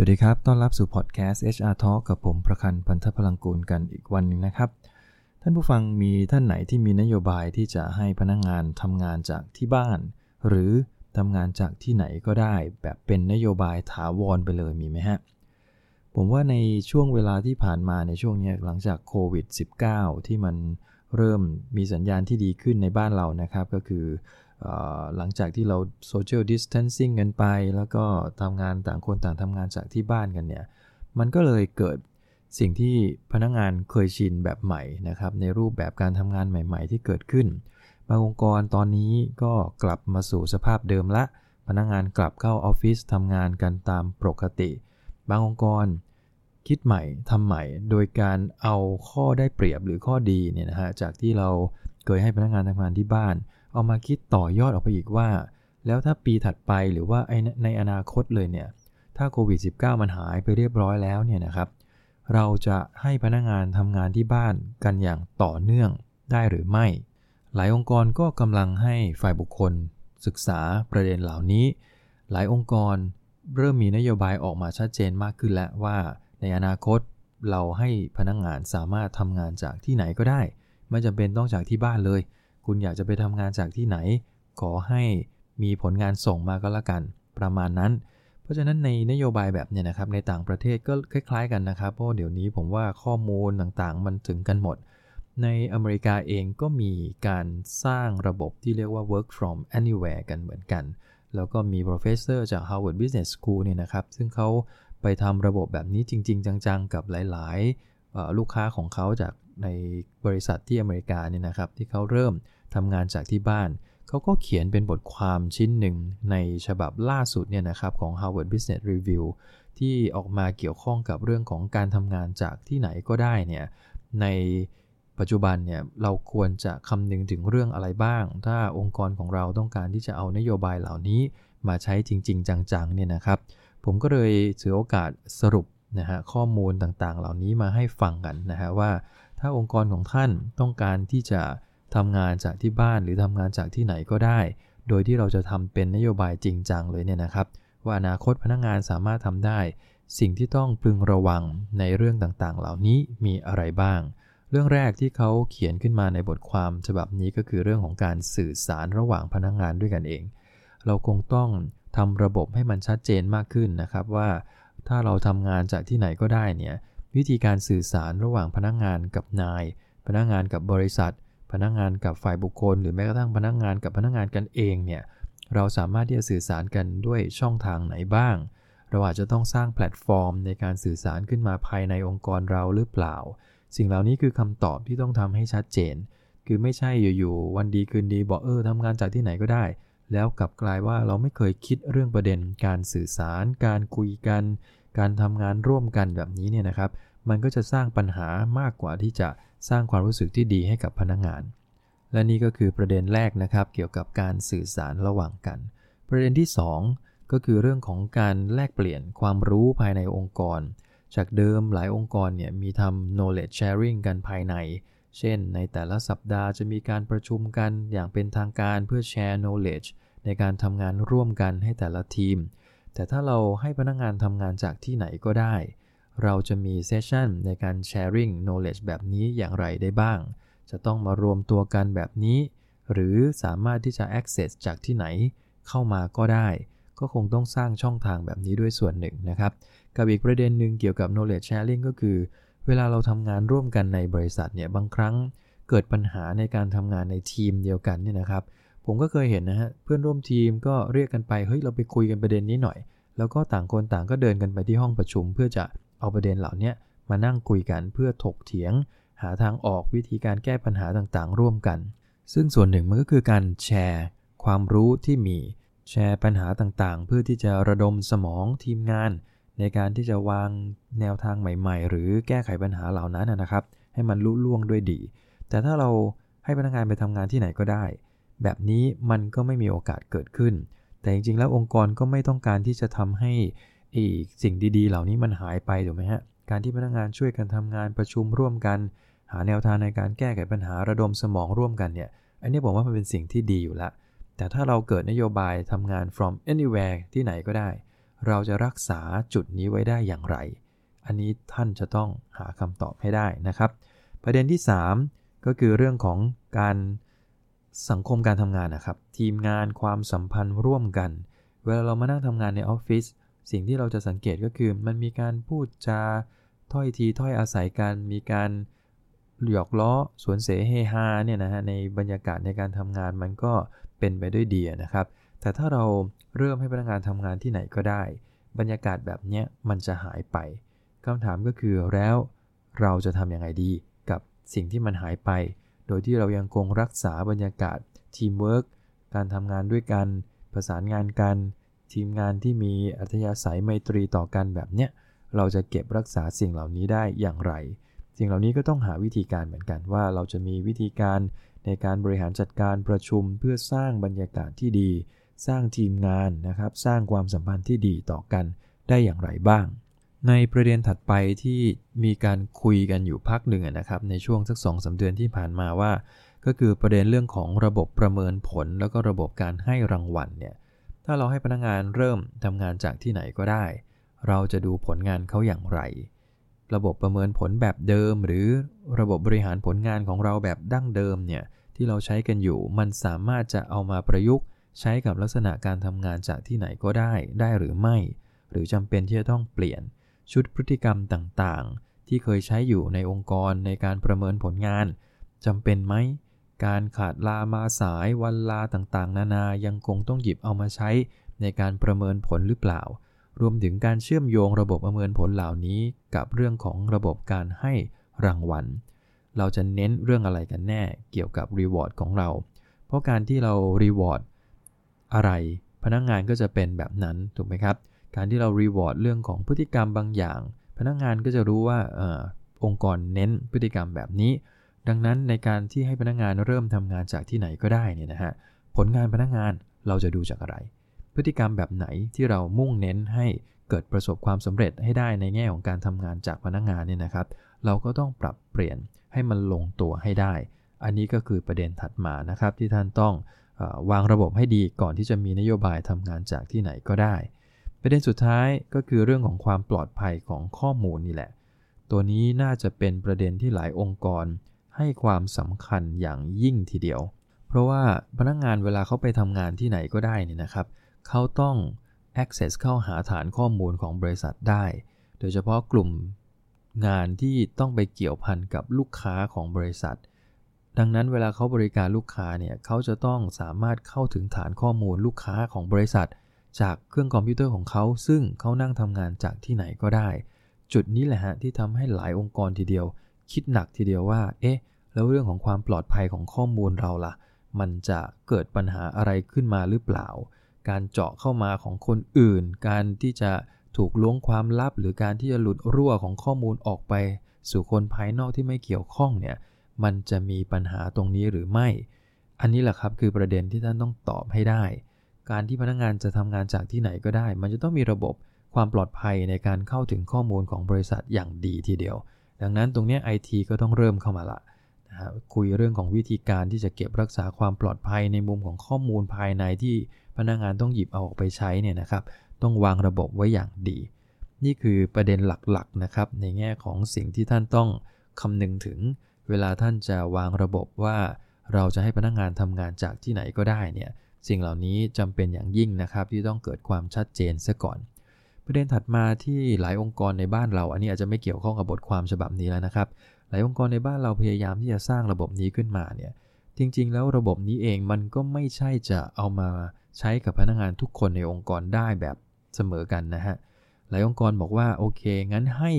สวัสดีครับ ต้อนรับสู่พอดแคสต์ HR Talk กับผมประคันพันธพลังกูลกันอีกวันหนึ่งนะครับ ท่านผู้ฟังมีท่านไหนที่มีนโยบายที่จะให้พนักงงานทำงานจากที่บ้าน หรือทำงานจากที่ไหนก็ได้ แบบเป็นนโยบายถาวรไปเลยมีไหมฮะ ผมว่าในช่วงเวลาที่ผ่านมาในช่วงนี้หลังจากโควิด -19 ที่มันเริ่มมีสัญญาณที่ดีขึ้นในบ้านเรานะครับ ก็คือ หลังจากที่เรา social distancing กันไป แล้วก็ทำงานต่างคนต่างทำงานจากที่บ้านกันเนี่ย มันก็เลยเกิดสิ่งที่พนักงานเคยชินแบบใหม่นะครับ ในรูปแบบการทำงานใหม่ๆ ที่เกิดขึ้น บางองค์กรตอนนี้ก็กลับมาสู่สภาพเดิมละ พนักงานกลับเข้าออฟฟิศทำงานกันตามปกติ บางองค์กรคิดใหม่ทำใหม่ โดยการเอาข้อได้เปรียบหรือข้อดีเนี่ยนะฮะจากที่เราเคยให้พนักงานทำงานที่บ้าน เอามาคิดต่อยอดออกไปอีกว่า แล้วถ้าปีถัดไปหรือว่าในอนาคตเลยเนี่ย ถ้าโควิด -19 มันหายไปเรียบร้อยแล้วเนี่ยนะครับ เราจะให้พนักงานทำงานที่บ้านกันอย่างต่อเนื่องได้หรือไม่ หลายองค์กรก็กำลังให้ฝ่ายบุคคล ศึกษาประเด็นเหล่านี้ หลายองค์กรเริ่มมีนโยบายออกมาชัดเจนมากขึ้นแล้วว่า ในอนาคตเราให้พนักงงานสามารถทำงานจากที่ไหนก็ได้ ไม่จำเป็นต้องจากที่บ้านเลย คุณอยากจะไปทำงานจากที่ไหน ขอให้มีผลงานส่งมาก็แล้วกันประมาณนั้น เพราะฉะนั้นในนโยบายแบบเนี้นะครับในต่างประเทศก็คล้าย ๆ กันนะครับ เพราะเดี๋ยวนี้ผมว่าข้อมูลต่างๆ มันถึงกันหมด ในอเมริกาเองก็มีการสร้างระบบที่เรียกว่า work from anywhere กันเหมือนกัน แล้วก็มี professor จาก Harvard Business School เนี่ยนะครับ ซึ่งเขาไปทำระบบแบบนี้จริง ๆ จังๆ กับหลาย ๆ ลูกค้าของเขาจากในบริษัทที่อเมริกาเนี่ยนะครับที่เขาเริ่ม ทำงานจากที่บ้าน เขาก็เขียนเป็นบทความชิ้นหนึ่งในฉบับล่าสุดเนี่ยนะครับของ Harvard Business Review ที่ออกมาเกี่ยวข้องกับเรื่องของการทำงานจากที่ไหนก็ได้เนี่ยในปัจจุบันเนี่ยเราควรจะคำนึงถึงเรื่องอะไรบ้าง ถ้าองค์กรของเราต้องการที่จะเอานโยบายเหล่านี้มาใช้จริง ๆ จังๆเนี่ยนะครับ ผมก็เลยถือโอกาสสรุปนะฮะข้อมูลต่างๆ เหล่านี้มาให้ฟังกันนะฮะว่า ถ้าองค์กรของท่านต้องการที่จะ ทำงานจากที่บ้านหรือทำงานจากที่ไหนก็ได้ โดยที่เราจะทำเป็นนโยบายจริงจังเลยเนี่ยนะครับ ว่าอนาคตพนักงานสามารถทำได้ สิ่งที่ต้องพึงระวังในเรื่องต่างๆ เหล่านี้มีอะไรบ้าง เรื่องแรกที่เขาเขียนขึ้นมาในบทความฉบับนี้ก็คือเรื่องของการสื่อสารระหว่างพนักงานด้วยกันเอง เราคงต้องทำระบบให้มันชัดเจนมากขึ้นนะครับว่าถ้าเราทำงานจากที่ไหนก็ได้เนี่ยวิธีการสื่อสารระหว่างพนักงานกับนาย พนักงานกับบริษัท พนักงานกับฝ่ายบุคคล หรือแม้กระทั่งพนักงานกับพนักงานกันเองเนี่ยเราสามารถที่จะสื่อสารกันด้วยช่องทางไหนบ้าง เราอาจจะต้องสร้างแพลตฟอร์ม ในการสื่อสารขึ้นมาภายในองค์กรเราหรือเปล่า สิ่งเหล่านี้คือคำตอบที่ต้องทำให้ชัดเจน คือไม่ใช่อยู่ๆวันดีคืนดีบอกเออทำงานจากที่ไหนก็ได้ แล้วกลับกลายว่าเราไม่เคยคิดเรื่องประเด็น การสื่อสาร การคุยกัน การทำงานร่วมกันแบบนี้เนี่ยนะครับ มันก็จะสร้างปัญหามากกว่าที่จะ สร้างความรู้สึกที่ดีให้กับพนักงาน และนี่ก็คือประเด็นแรกนะครับ เกี่ยวกับการสื่อสารระหว่างกัน ประเด็นที่ 2 ก็คือเรื่องของการแลกเปลี่ยนความรู้ภายในองค์กร จากเดิมหลายองค์กรเนี่ยมีทำ knowledge sharing กันภายใน เช่น ในแต่ละสัปดาห์จะมีการประชุมกันอย่างเป็นทางการเพื่อแชร์ knowledge ในการทำงานร่วมกันให้แต่ละทีม แต่ถ้าเราให้พนักงงานทำงานจากที่ไหนก็ได้ เราจะมีเซสชันในการ sharing knowledge แบบนี้อย่างไรได้บ้าง จะต้องมารวมตัวกันแบบนี้ หรือสามารถที่จะ access จากที่ไหนเข้ามาก็ได้ ก็คงต้องสร้างช่องทางแบบนี้ด้วยส่วนหนึ่งนะครับ กับอีกประเด็นหนึ่งเกี่ยวกับ knowledge sharing ก็คือ เวลาเราทำงานร่วมกันในบริษัทเนี่ยบางครั้งเกิดปัญหาในการทำงานในทีมเดียวกันเนี่ยนะครับ ผมก็เคยเห็นนะฮะเพื่อนร่วมทีมก็เรียกกันไปเฮ้ยเราไปคุยกันประเด็นนี้หน่อย แล้วก็ต่างคนต่างก็เดินกันไปที่ห้องประชุมเพื่อจะ เอาประเด็นเหล่านี้มานั่งคุยกันเพื่อถกเถียง หาทางออกวิธีการแก้ปัญหาต่างๆ ร่วมกัน ซึ่งส่วนหนึ่งมันก็คือการแชร์ ความรู้ที่มีแชร์ปัญหาต่างๆ เพื่อที่จะระดมสมองทีมงาน ในการที่จะวางแนวทางใหม่ๆ หรือแก้ไขปัญหาเหล่านั้นนะครับ ให้มันลุล่วงด้วยดี แต่ถ้าเราให้พนักงานไปทำงานที่ไหนก็ได้ แบบนี้มันก็ไม่มีโอกาสเกิดขึ้น แต่จริงๆแล้วองค์กรก็ไม่ต้องการที่จะทำให้ อีกสิ่งดีๆ เหล่านี้มันหายไปถูกไหมฮะ การที่พนักงานช่วยกันทำงานประชุมร่วมกัน หาแนวทางในการแก้ไขปัญหาระดมสมองร่วมกันเนี่ย อันนี้ผมว่ามันเป็นสิ่งที่ดีอยู่ละ แต่ถ้าเราเกิดนโยบายทำงาน from anywhere ที่ไหนก็ได้ เราจะรักษาจุดนี้ไว้ได้อย่างไร อันนี้ท่านจะต้องหาคำตอบให้ได้นะครับ ประเด็นที่ 3 ก็คือเรื่องของการสังคมการทำงานนะครับ ทีมงานความสัมพันธ์ร่วมกัน เวลาเรามานั่งทำงานในออฟฟิศ สิ่งที่เราจะสังเกตก็คือมันมีการพูดจาถ้อยทีถ้อยอาศัยกันมีการหยอกล้อสวนเสเฮฮาเนี่ยนะฮะในบรรยากาศในการทำงานมันก็เป็นไปด้วยดีนะครับ แต่ถ้าเราเริ่มให้พนักงานทำงานที่ไหนก็ได้ บรรยากาศแบบเนี้ยมันจะหายไปคำถามก็คือแล้วเราจะทำยังไงดีกับสิ่งที่มันหายไป โดยที่เรายังคงรักษาบรรยากาศทีมเวิร์กการทำงานด้วยกัน ประสานงานกัน ทีมงานที่มีอัธยาศัยไมตรีต่อกันแบบเนี้ยเราจะเก็บรักษาสิ่งเหล่านี้ได้อย่างไร สิ่งเหล่านี้ก็ต้องหาวิธีการเหมือนกันว่าเราจะมีวิธีการในการบริหารจัดการประชุมเพื่อสร้างบรรยากาศที่ดี สร้างทีมงานนะครับ สร้างความสัมพันธ์ที่ดีต่อกันได้อย่างไรบ้าง ในประเด็นถัดไปที่มีการคุยกันอยู่พักหนึ่งนะครับ ในช่วงสักสองสาเดือนที่ผ่านมาว่า ก็คือประเด็นเรื่องของระบบประเมินผล แล้วก็ระบบการให้รางวัลเนี่ย ถ้าเราให้พนักงานเริ่มทำงานจากที่ไหนก็ได้ เราจะดูผลงานเขาอย่างไร ระบบประเมินผลแบบเดิม หรือระบบบริหารผลงานของเราแบบดั้งเดิมเนี่ยที่เราใช้กันอยู่ มันสามารถจะเอามาประยุกต์ ใช้กับลักษณะการทำงานจากที่ไหนก็ได้ ได้หรือไม่ หรือจำเป็นที่จะต้องเปลี่ยนชุดพฤติกรรมต่างๆ ที่เคยใช้อยู่ในองค์กรในการประเมินผลงานจำเป็นไหม การขาดลามาสายวันลาต่างๆ นานายังคงต้องหยิบเอามาใช้ในการประเมินผลหรือเปล่า รวมถึงการเชื่อมโยงระบบประเมินผลเหล่านี้ กับเรื่องของระบบการให้รางวัล เราจะเน้นเรื่องอะไรกันแน่เกี่ยวกับ reward ของเรา เพราะการที่เรา reward อะไร พนักงานก็จะเป็นแบบนั้นถูกไหมครับ การที่เรา reward เรื่องของพฤติกรรมบางอย่าง พนักงงานก็จะรู้ว่าอองค์กรเน้นพฤติกรรมแบบนี้ ดังนั้นในการที่ให้พนักงานเริ่มทำงานจากที่ไหนก็ได้เนี่ยนะฮะผลงานพนักงงานเราจะดูจากอะไร พฤติกรรมแบบไหนที่เรามุ่งเน้นให้เกิดประสบความสำเร็จให้ได้ในแง่ของการทำงานจากพนักงงานเนี่ยนะครับ เราก็ต้องปรับเปลี่ยนให้มันลงตัวให้ได้ อันนี้ก็คือประเด็นถัดมานะครับที่ท่านต้องอวางระบบให้ดีก่อนที่จะมีนโยบายทำงานจากที่ไหนก็ได้ ประเด็นสุดท้ายก็คือเรื่องของความปลอดภัยของข้อมูลนี่แหละ ตัวนี้น่าจะเป็นประเด็นที่หลายองค์กร ให้ความสำคัญอย่างยิ่งทีเดียว เพราะว่าพนักงงานเวลาเขาไปทำงานที่ไหนก็ได้นี่นะครับ เขาต้อง access เข้าหาฐานข้อมูลของบริษัทได้ โดยเฉพาะกลุ่มงานที่ต้องไปเกี่ยวพันกับลูกค้าของบริษัท ดังนั้นเวลาเขาบริการลูกค้าเนี่ยเขาจะต้องสามารถเข้าถึงฐานข้อมูลลูกค้าของบริษัท จากเครื่องคอมพิวเตอร์ของเขา ซึ่งเขานั่งทำงานจากที่ไหนก็ได้ จุดนี้แหละฮะที่ทำให้หลายองค์กรทีเดียว คิดหนักทีเดียวว่า เอ๊ะ แล้วเรื่องของความปลอดภัยของข้อมูลเราล่ะ มันจะเกิดปัญหาอะไรขึ้นมาหรือเปล่า การเจาะเข้ามาของคนอื่น การที่จะถูกล้วงความลับ หรือการที่จะหลุดรั่วของข้อมูลออกไป สู่คนภายนอกที่ไม่เกี่ยวข้องเนี่ย มันจะมีปัญหาตรงนี้หรือไม่ อันนี้แหละครับคือประเด็นที่ท่านต้องตอบให้ได้ การที่พนักงงานจะทำงานจากที่ไหนก็ได้ มันจะต้องมีระบบความปลอดภัยในการเข้าถึงข้อมูลของบริษัทอย่างดีทีเดียว ดังนั้นตรงนี้ไอทีก็ต้องเริ่มเข้ามาละนะคุยเรื่องของวิธีการที่จะเก็บรักษาความปลอดภัยในมุมของข้อมูลภายในที่พนักงงานต้องหยิบเอาออกไปใช้เนี่ยนะครับ ต้องวางระบบไว้อย่างดี นี่คือประเด็นหลักๆนะครับในแง่ของสิ่งที่ท่านต้องคำนึงถึง เวลาท่านจะวางระบบว่าเราจะให้พนักงงานทำงานจากที่ไหนก็ได้เนี่ยสิ่งเหล่านี้จำเป็นอย่างยิ่งนะครับที่ต้องเกิดความชัดเจนซะก่อน ประเด็นถัดมาที่หลายองค์กรในบ้านเรา อันนี้อาจจะไม่เกี่ยวข้องกับบทความฉบับนี้แล้วนะครับ หลายองค์กรในบ้านเราพยายามที่จะสร้างระบบนี้ขึ้นมาเนี่ยจริง ๆ แล้วระบบนี้เองมันก็ไม่ใช่จะเอามาใช้กับพนักงานทุกคนในองค์กรได้แบบเสมอกันนะฮะหลายองค์กรบอกว่าโอเค งั้นให้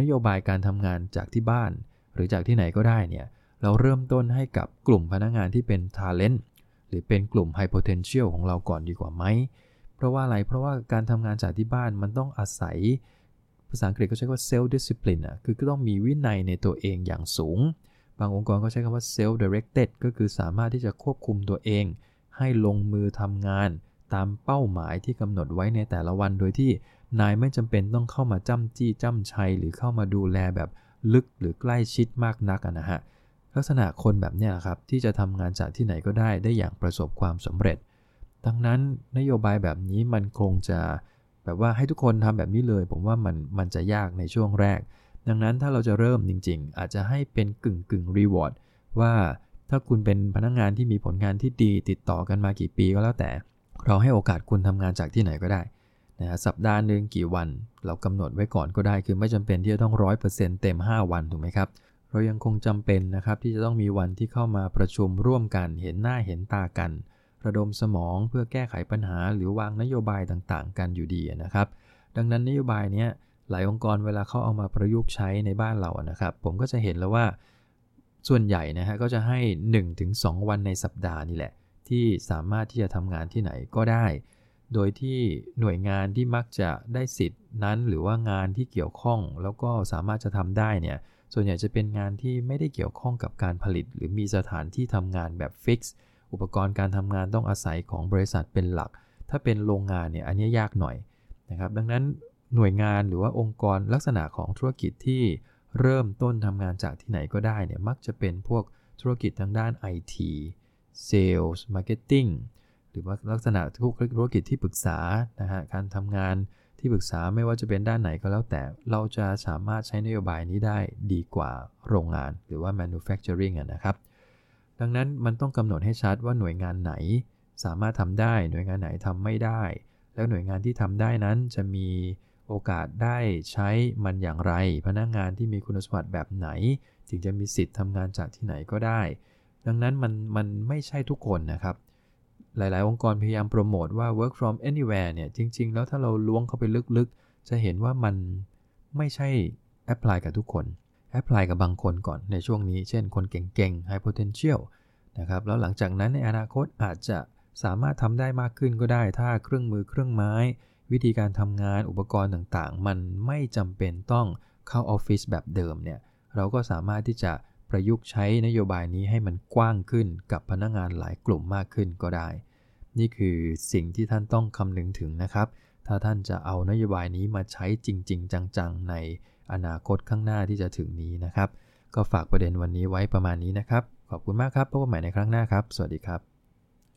นโยบายการทำงานจากที่บ้าน หรือจากที่ไหนก็ได้เนี่ยเราเริ่มต้นให้กับกลุ่มพนักงานที่เป็น talent หรือเป็นกลุ่ม high potential ของเราก่อนดีกว่าไหม เพราะว่าอะไร เพราะว่าการทำงานจากที่บ้านมันต้องอาศัย ภาษาอังกฤษก็ใช้คำว่า self discipline อะ คือก็ต้องมีวินัยในตัวเองอย่างสูง บางองค์กรก็ใช้คำว่า self directed ก็คือสามารถที่จะควบคุมตัวเอง ให้ลงมือทำงานตามเป้าหมายที่กำหนดไว้ในแต่ละวัน โดยที่นายไม่จำเป็นต้องเข้ามาจ้ำจี้จ้ำชัย หรือเข้ามาดูแลแบบลึกหรือใกล้ชิดมากนักนะฮะ ลักษณะคนแบบนี้ครับที่จะทำงานจากที่ไหนก็ได้ได้อย่างประสบความสำเร็จ ดังนั้นนโยบายแบบนี้มันคงจะแบบว่าให้ทุกคนทำแบบนี้เลย ผมว่ามันมันจะยากในช่วงแรก ดังนั้นถ้าเราจะเริ่มจริง ๆ อาจจะให้เป็นกึ่งกึ่งรีวอร์ดว่าถ้าคุณเป็นพนักงงานที่มีผลงานที่ดีติดต่อกันมากี่ปีก็แล้วแต่ เราให้โอกาสคุณทำงานจากที่ไหนก็ได้นะสัปดาห์หนึ่งกี่วัน เรากำหนดไว้ก่อนก็ได้ คือไม่จำเป็นที่จะต้องร้อยเปอร์เซ็นต์เต็ม 5 วันถูกไหมครับ เรายังคงจำเป็นนะครับที่จะต้องมีวันที่เข้ามาประชุมร่วมกันเห็นหน้าเห็นตากัน ระดมสมองเพื่อแก้ไขปัญหาหรือวางนโยบายต่างๆ กันอยู่ดีนะครับ ดังนั้นนโยบายนี้หลายองค์กรเวลาเขาเอามาประยุกต์ใช้ในบ้านเรานะครับ ผมก็จะเห็นแล้วว่าส่วนใหญ่นะฮะก็จะให้ 1-2 วันในสัปดาห์นี่แหละ ที่สามารถที่จะทำงานที่ไหนก็ได้ โดยที่หน่วยงานที่มักจะได้สิทธิ์นั้นหรือว่างานที่เกี่ยวข้อง แล้วก็สามารถจะทำได้เนี่ยส่วนใหญ่จะเป็นงานที่ไม่ได้เกี่ยวข้องกับการผลิต หรือมีสถานที่ทำงานแบบฟิกซ์ อุปกรณ์การทำงานต้องอาศัยของบริษัทเป็นหลัก ถ้าเป็นโรงงานเนี่ยอันนี้ยากหน่อยนะครับ ดังนั้นหน่วยงานหรือว่าองค์กรลักษณะของธุรกิจที่เริ่มต้นทำงานจากที่ไหนก็ได้เนี่ยมักจะเป็นพวกธุรกิจทางด้าน IT Sales Marketing หรือว่าลักษณะทุกธุรกิจที่ปรึกษานะฮะการทำงานที่ปรึกษาไม่ว่าจะเป็นด้านไหนก็แล้วแต่เราจะสามารถใช้นโยบายนี้ได้ดีกว่าโรงงานหรือว่า manufacturing นะครับ ดังนั้นมันต้องกำหนดให้ชัดว่าหน่วยงานไหน สามารถทำได้หน่วยงานไหนทำไม่ได้ แล้วหน่วยงานที่ทำได้นั้นจะมีโอกาสได้ใช้มันอย่างไร พนักงานที่มีคุณสมบัติแบบไหนถึงจะมีสิทธิ์ทำงานจากที่ไหนก็ได้ ดังนั้นมันมันไม่ใช่ทุกคนนะครับ หลาย ๆ องค์กรพยายามโปรโมทว่า work from anywhere เนี่ยจริง ๆ แล้วถ้าเราล้วงเข้าไปลึกๆ จะเห็นว่ามันไม่ใช่ apply กับทุกคน apply กับบางคนก่อนในช่วงนี้ เช่นคนเก่งๆ high potential นะครับ แล้วหลังจากนั้นในอนาคตอาจจะสามารถทำได้มากขึ้นก็ได้ ถ้าเครื่องมือเครื่องไม้ วิธีการทำงานอุปกรณ์ต่างๆ มันไม่จำเป็นต้องเข้าออฟฟิศแบบเดิมเนี่ย เราก็สามารถที่จะประยุกต์ใช้นโยบายนี้ให้มันกว้างขึ้นกับพนักงงานหลายกลุ่มมากขึ้นก็ได้ นี่คือสิ่งที่ท่านต้องคำนึงถึงนะครับ ถ้าท่านจะเอานโยบายนี้มาใช้จริง ๆ จังๆ ใน อนาคตข้างหน้าที่จะถึงนี้นะครับ ก็ฝากประเด็นวันนี้ไว้ประมาณนี้นะครับ ขอบคุณมากครับพบกันใหม่ในครั้งหน้าครับ สวัสดีครับ